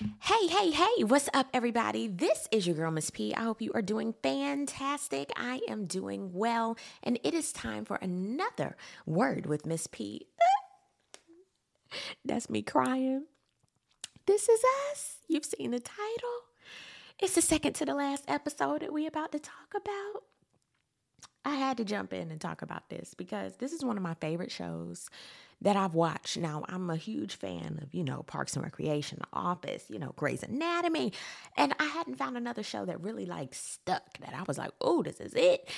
Hey, hey, hey, what's up, everybody? This is your girl, Miss P. I hope you are doing fantastic. I am doing well, and it is time for another word with Miss P. That's me crying. This is us. You've seen the title. It's the second to the last episode that we're about to talk about. I had to jump in and talk about this because this is one of my favorite shows that I've watched. Now, I'm a huge fan of, you know, Parks and Recreation, The Office, you know, Grey's Anatomy. And I hadn't found another show that really like stuck that I was like, oh, this is it.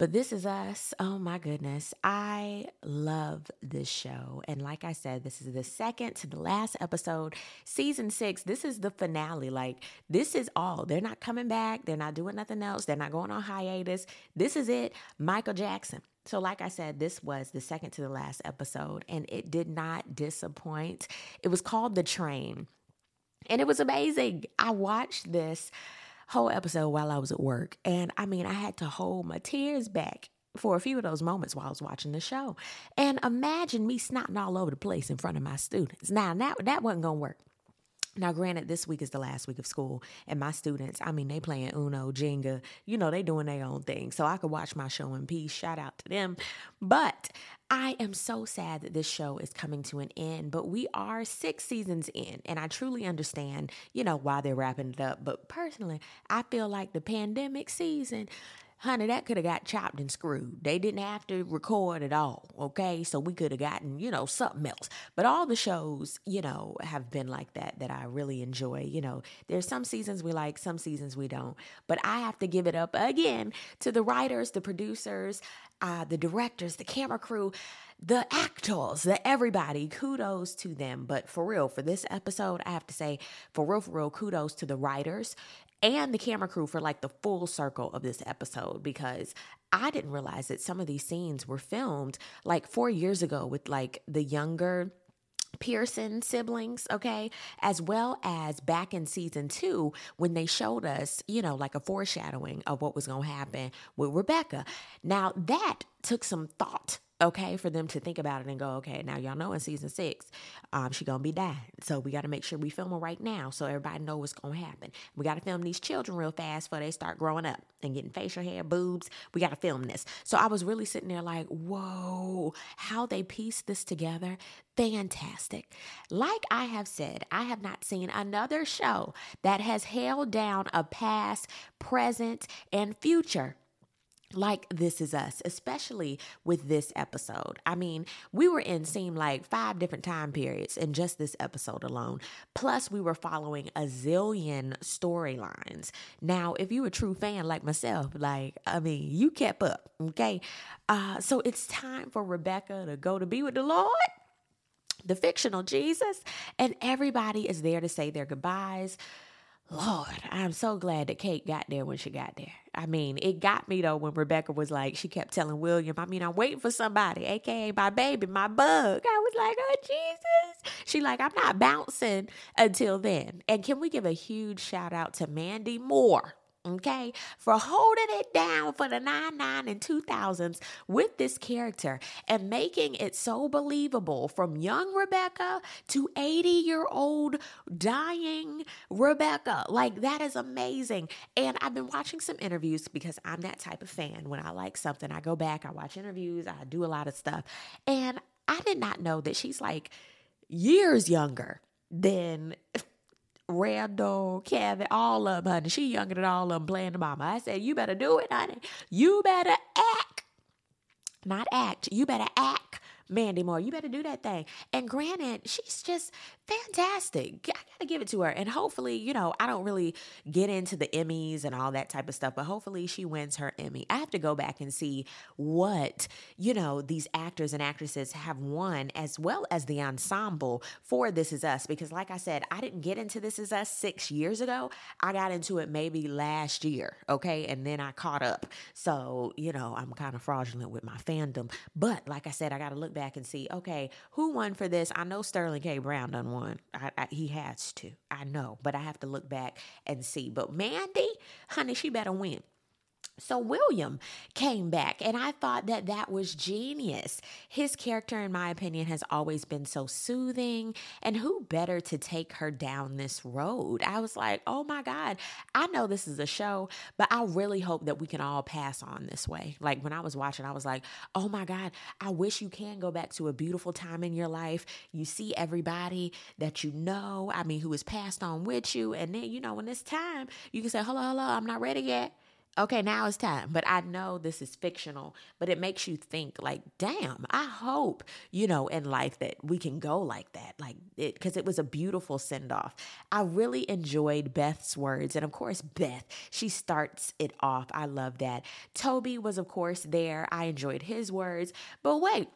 But this is us. Oh my goodness. I love this show. And like I said, this is the second to the last episode, season six. This is the finale. Like, this is all. They're not coming back. They're not doing nothing else. They're not going on hiatus. This is it. Michael Jackson. So, like I said, this was the second to the last episode, and it did not disappoint. It was called The Train, and it was amazing. I watched this whole episode while I was at work. And I mean, I had to hold my tears back for a few of those moments while I was watching the show. And imagine me snotting all over the place in front of my students. Now, that, that wasn't going to work. Now, granted, this week is the last week of school, and my students, I mean, they playing Uno, Jenga, you know, they doing their own thing. So I could watch my show in peace. Shout out to them. But I am so sad that this show is coming to an end, but we are six seasons in, and I truly understand, you know, why they're wrapping it up. But personally, I feel like the pandemic season honey, that could have got chopped and screwed. They didn't have to record at all, okay? So we could have gotten, you know, something else. But all the shows, you know, have been like that that I really enjoy. You know, there's some seasons we like, some seasons we don't. But I have to give it up again to the writers, the producers, uh, the directors, the camera crew the actors, the everybody, kudos to them. But for real, for this episode, I have to say, for real, for real, kudos to the writers and the camera crew for like the full circle of this episode because I didn't realize that some of these scenes were filmed like four years ago with like the younger Pearson siblings, okay, as well as back in season two when they showed us, you know, like a foreshadowing of what was going to happen with Rebecca. Now, that took some thought okay, for them to think about it and go, okay, now y'all know in season six, um, she gonna be dying. So we gotta make sure we film her right now so everybody know what's gonna happen. We gotta film these children real fast before they start growing up and getting facial hair, boobs. We gotta film this. So I was really sitting there like, whoa, how they pieced this together. Fantastic. Like I have said, I have not seen another show that has held down a past, present, and future like this is us especially with this episode. I mean we were in seem like five different time periods in just this episode alone. Plus we were following a zillion storylines. Now if you a true fan like myself like i mean you kept up okay? Uh so it's time for rebecca to go to be with the lord the fictional jesus and everybody is there to say their goodbyes. Lord, I'm so glad that Kate got there when she got there. I mean, it got me though when Rebecca was like, she kept telling William, I mean, I'm waiting for somebody, aka my baby, my bug. I was like, oh, Jesus. She like, I'm not bouncing until then. And can we give a huge shout out to Mandy Moore? Okay, for holding it down for the 99 and 2000s with this character and making it so believable from young Rebecca to 80 year old dying Rebecca. Like, that is amazing. And I've been watching some interviews because I'm that type of fan. When I like something, I go back, I watch interviews, I do a lot of stuff. And I did not know that she's like years younger than Randall, Kevin, all of them, honey. She younger than all of them playing the mama. I said, you better do it, honey. You better act. Not act. You better act Mandy Moore, you better do that thing. And granted, she's just fantastic. I gotta give it to her. And hopefully, you know, I don't really get into the Emmys and all that type of stuff, but hopefully she wins her Emmy. I have to go back and see what, you know, these actors and actresses have won as well as the ensemble for This Is Us. Because, like I said, I didn't get into This Is Us six years ago. I got into it maybe last year, okay? And then I caught up. So, you know, I'm kind of fraudulent with my fandom. But like I said, I got to look back back and see, okay, who won for this? I know Sterling K. Brown done won. I, I, he has to. I know, but I have to look back and see. But Mandy, honey, she better win. So William came back, and I thought that that was genius. His character, in my opinion, has always been so soothing, and who better to take her down this road? I was like, oh my God, I know this is a show, but I really hope that we can all pass on this way. Like when I was watching, I was like, oh my God, I wish you can go back to a beautiful time in your life. You see everybody that you know, I mean, who is passed on with you, and then, you know, when it's time, you can say, hello, hello, I'm not ready yet okay, now it's time. But I know this is fictional, but it makes you think like, damn, I hope, you know, in life that we can go like that. Like it because it was a beautiful send off. I really enjoyed Beth's words. And of course, Beth, she starts it off. I love that. Toby was, of course, there. I enjoyed his words. But wait,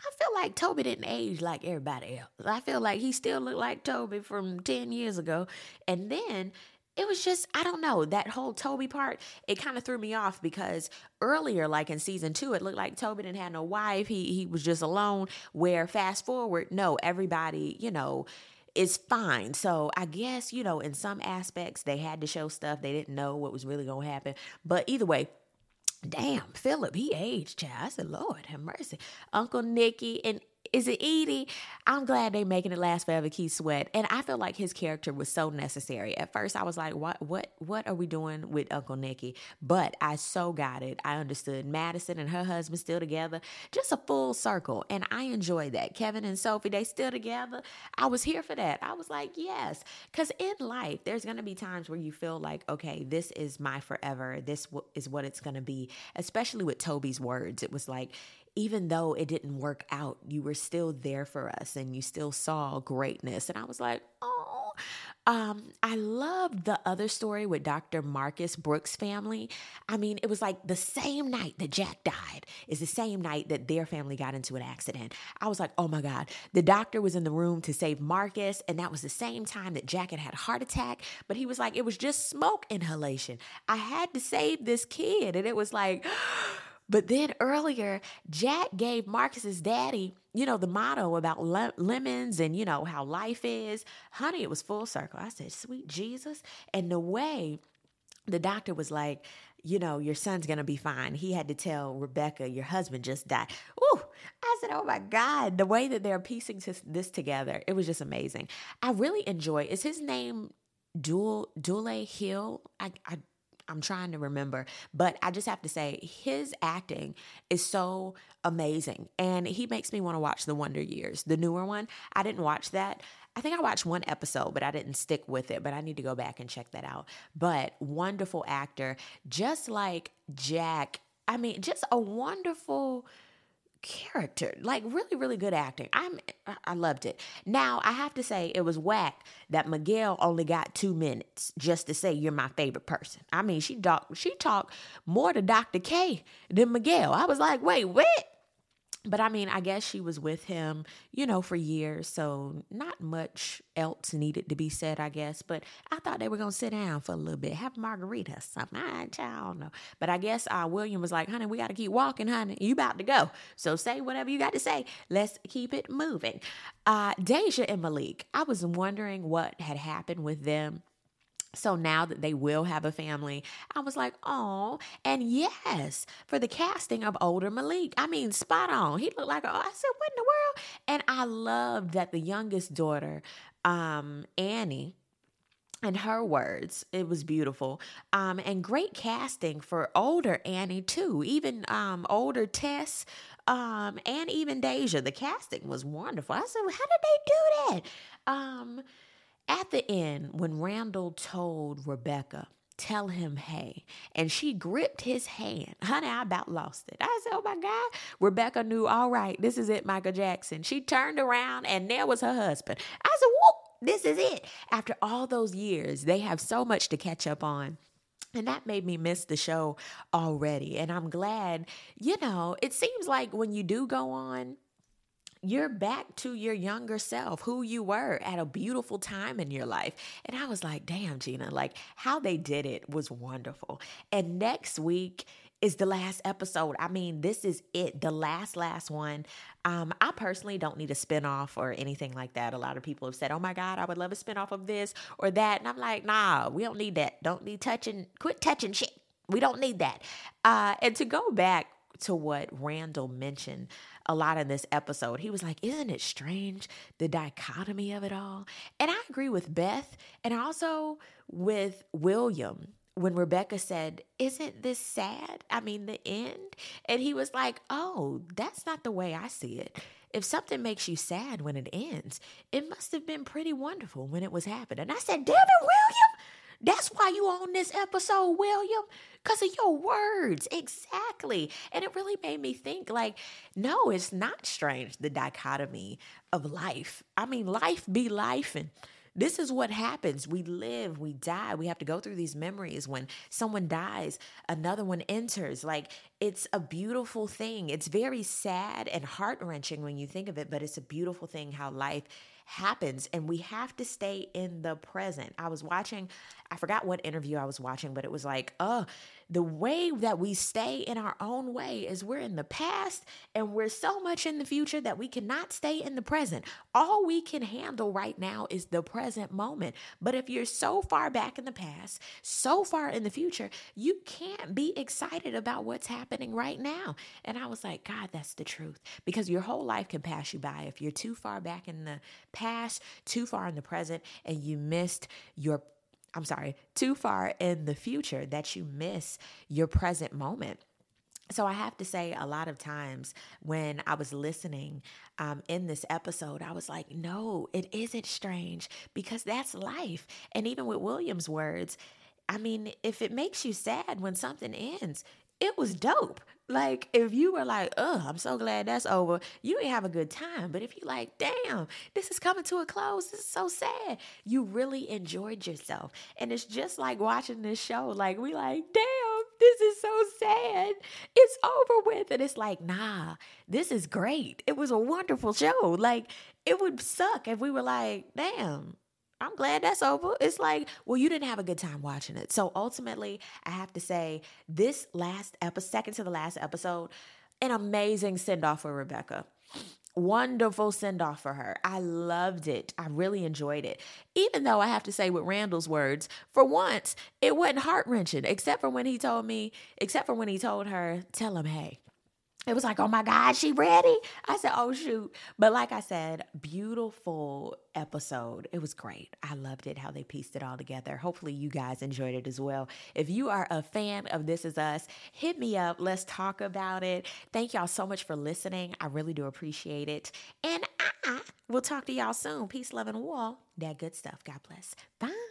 I feel like Toby didn't age like everybody else. I feel like he still looked like Toby from 10 years ago. And then it was just I don't know that whole Toby part. It kind of threw me off because earlier, like in season two, it looked like Toby didn't have no wife. He he was just alone. Where fast forward, no, everybody, you know is fine. So I guess, you know, in some aspects they had to show stuff. They didn't know what was really gonna happen. But either way, damn, Philip, he aged, child. I said, Lord have mercy. Uncle Nicky and is it Edie? I'm glad they're making it last forever. Keith Sweat, and I feel like his character was so necessary. At first, I was like, "What? What? What are we doing with Uncle Nicky?" But I so got it. I understood. Madison and her husband still together, just a full circle, and I enjoyed that. Kevin and Sophie, they still together. I was here for that. I was like, yes, because in life, there's gonna be times where you feel like, okay, this is my forever. This is what it's gonna be. Especially with Toby's words, it was like even though it didn't work out, you were still there for us and you still saw greatness. And I was like, oh. Um, I love the other story with Dr. Marcus Brooks' family. I mean, it was like the same night that Jack died is the same night that their family got into an accident. I was like, oh my God, the doctor was in the room to save Marcus, and that was the same time that Jack had had a heart attack. But he was like, it was just smoke inhalation. I had to save this kid, and it was like. But then earlier, Jack gave Marcus's daddy, you know, the motto about le- lemons and, you know, how life is. Honey, it was full circle. I said, sweet Jesus. And the way the doctor was like, you know, your son's to be fine. He had to tell Rebecca, your husband just died. Ooh, I said, oh my God, the way that they're piecing this together, it was just amazing. I really enjoy, is his name Dule, Dule Hill? I, I I'm trying to remember, but I just have to say his acting is so amazing. And he makes me want to watch The Wonder Years, the newer one. I didn't watch that. I think I watched one episode, but I didn't stick with it. But I need to go back and check that out. But wonderful actor, just like Jack. I mean, just a wonderful character like really really good acting. I'm i loved it. Now i have to say it was whack that miguel only got two minutes just to say you're my favorite person. I mean she talked she talked more to dr k than miguel. I was like wait what but I mean, I guess she was with him, you know, for years. So not much else needed to be said, I guess. But I thought they were going to sit down for a little bit, have a margarita or something. I, don't know. But I guess uh, William was like, honey, we got to keep walking, honey. You about to go. So say whatever you got to say. Let's keep it moving. Uh, Deja and Malik, I was wondering what had happened with them so now that they will have a family, I was like, oh, and yes, for the casting of older Malik. I mean, spot on. He looked like, oh, I said, what in the world? And I loved that the youngest daughter, um, Annie, and her words it was beautiful um, and great casting for older annie too even um, older tess um, and even deja the casting was wonderful i said well, how did they do that um, at the end, when Randall told Rebecca, tell him hey, and she gripped his hand, honey, I about lost it. I said, oh my God. Rebecca knew, all right, this is it, Michael Jackson. She turned around and there was her husband. I said, whoop, this is it. After all those years, they have so much to catch up on. And that made me miss the show already. And I'm glad, you know, it seems like when you do go on, you're back to your younger self, who you were at a beautiful time in your life. And I was like, damn, Gina, like how they did it was wonderful. And next week, is the last episode. I mean, this is it, the last, last one. Um, I personally don't need a spinoff or anything like that. A lot of people have said, oh my God, I would love a spinoff of this or that. And I'm like, nah, we don't need that. Don't need touching, quit touching shit. We don't need that. Uh, and to go back to what Randall mentioned a lot in this episode, he was like, Isn't it strange the dichotomy of it all? And I agree with Beth and also with William when Rebecca said, Isn't this sad? I mean, the end. And he was like, Oh, that's not the way I see it. If something makes you sad when it ends, it must have been pretty wonderful when it was happening. And I said, Damn it, William. That's why you on this episode, William, because of your words. Exactly. And it really made me think like, no, it's not strange, the dichotomy of life. I mean, life be life and this is what happens. We live, we die. We have to go through these memories. When someone dies, another one enters. Like it's a beautiful thing. It's very sad and heart wrenching when you think of it, but it's a beautiful thing how life happens and we have to stay in the present. I was watching, I forgot what interview I was watching, but it was like, oh, the way that we stay in our own way is we're in the past and we're so much in the future that we cannot stay in the present. All we can handle right now is the present moment. But if you're so far back in the past, so far in the future, you can't be excited about what's happening right now. And I was like, God, that's the truth. Because your whole life can pass you by if you're too far back in the past, too far in the present, and you missed your I'm sorry, too far in the future that you miss your present moment. So I have to say, a lot of times when I was listening um, in this episode, I was like, no, it isn't strange because that's life. And even with William's words, I mean, if it makes you sad when something ends, it was dope. Like if you were like, "Oh, I'm so glad that's over," you ain't have a good time. But if you're like, "Damn, this is coming to a close. This is so sad," you really enjoyed yourself. And it's just like watching this show. Like we like, "Damn, this is so sad. It's over with," and it's like, "Nah, this is great. It was a wonderful show." Like it would suck if we were like, "Damn." I'm glad that's over. It's like, well, you didn't have a good time watching it. So ultimately, I have to say, this last episode, second to the last episode, an amazing send off for Rebecca. Wonderful send off for her. I loved it. I really enjoyed it. Even though I have to say, with Randall's words, for once, it wasn't heart wrenching, except for when he told me, except for when he told her, tell him, hey, it was like, oh my God, she ready? I said, oh shoot. But like I said, beautiful episode. It was great. I loved it how they pieced it all together. Hopefully, you guys enjoyed it as well. If you are a fan of This Is Us, hit me up. Let's talk about it. Thank y'all so much for listening. I really do appreciate it. And I will talk to y'all soon. Peace, love, and war. That good stuff. God bless. Bye.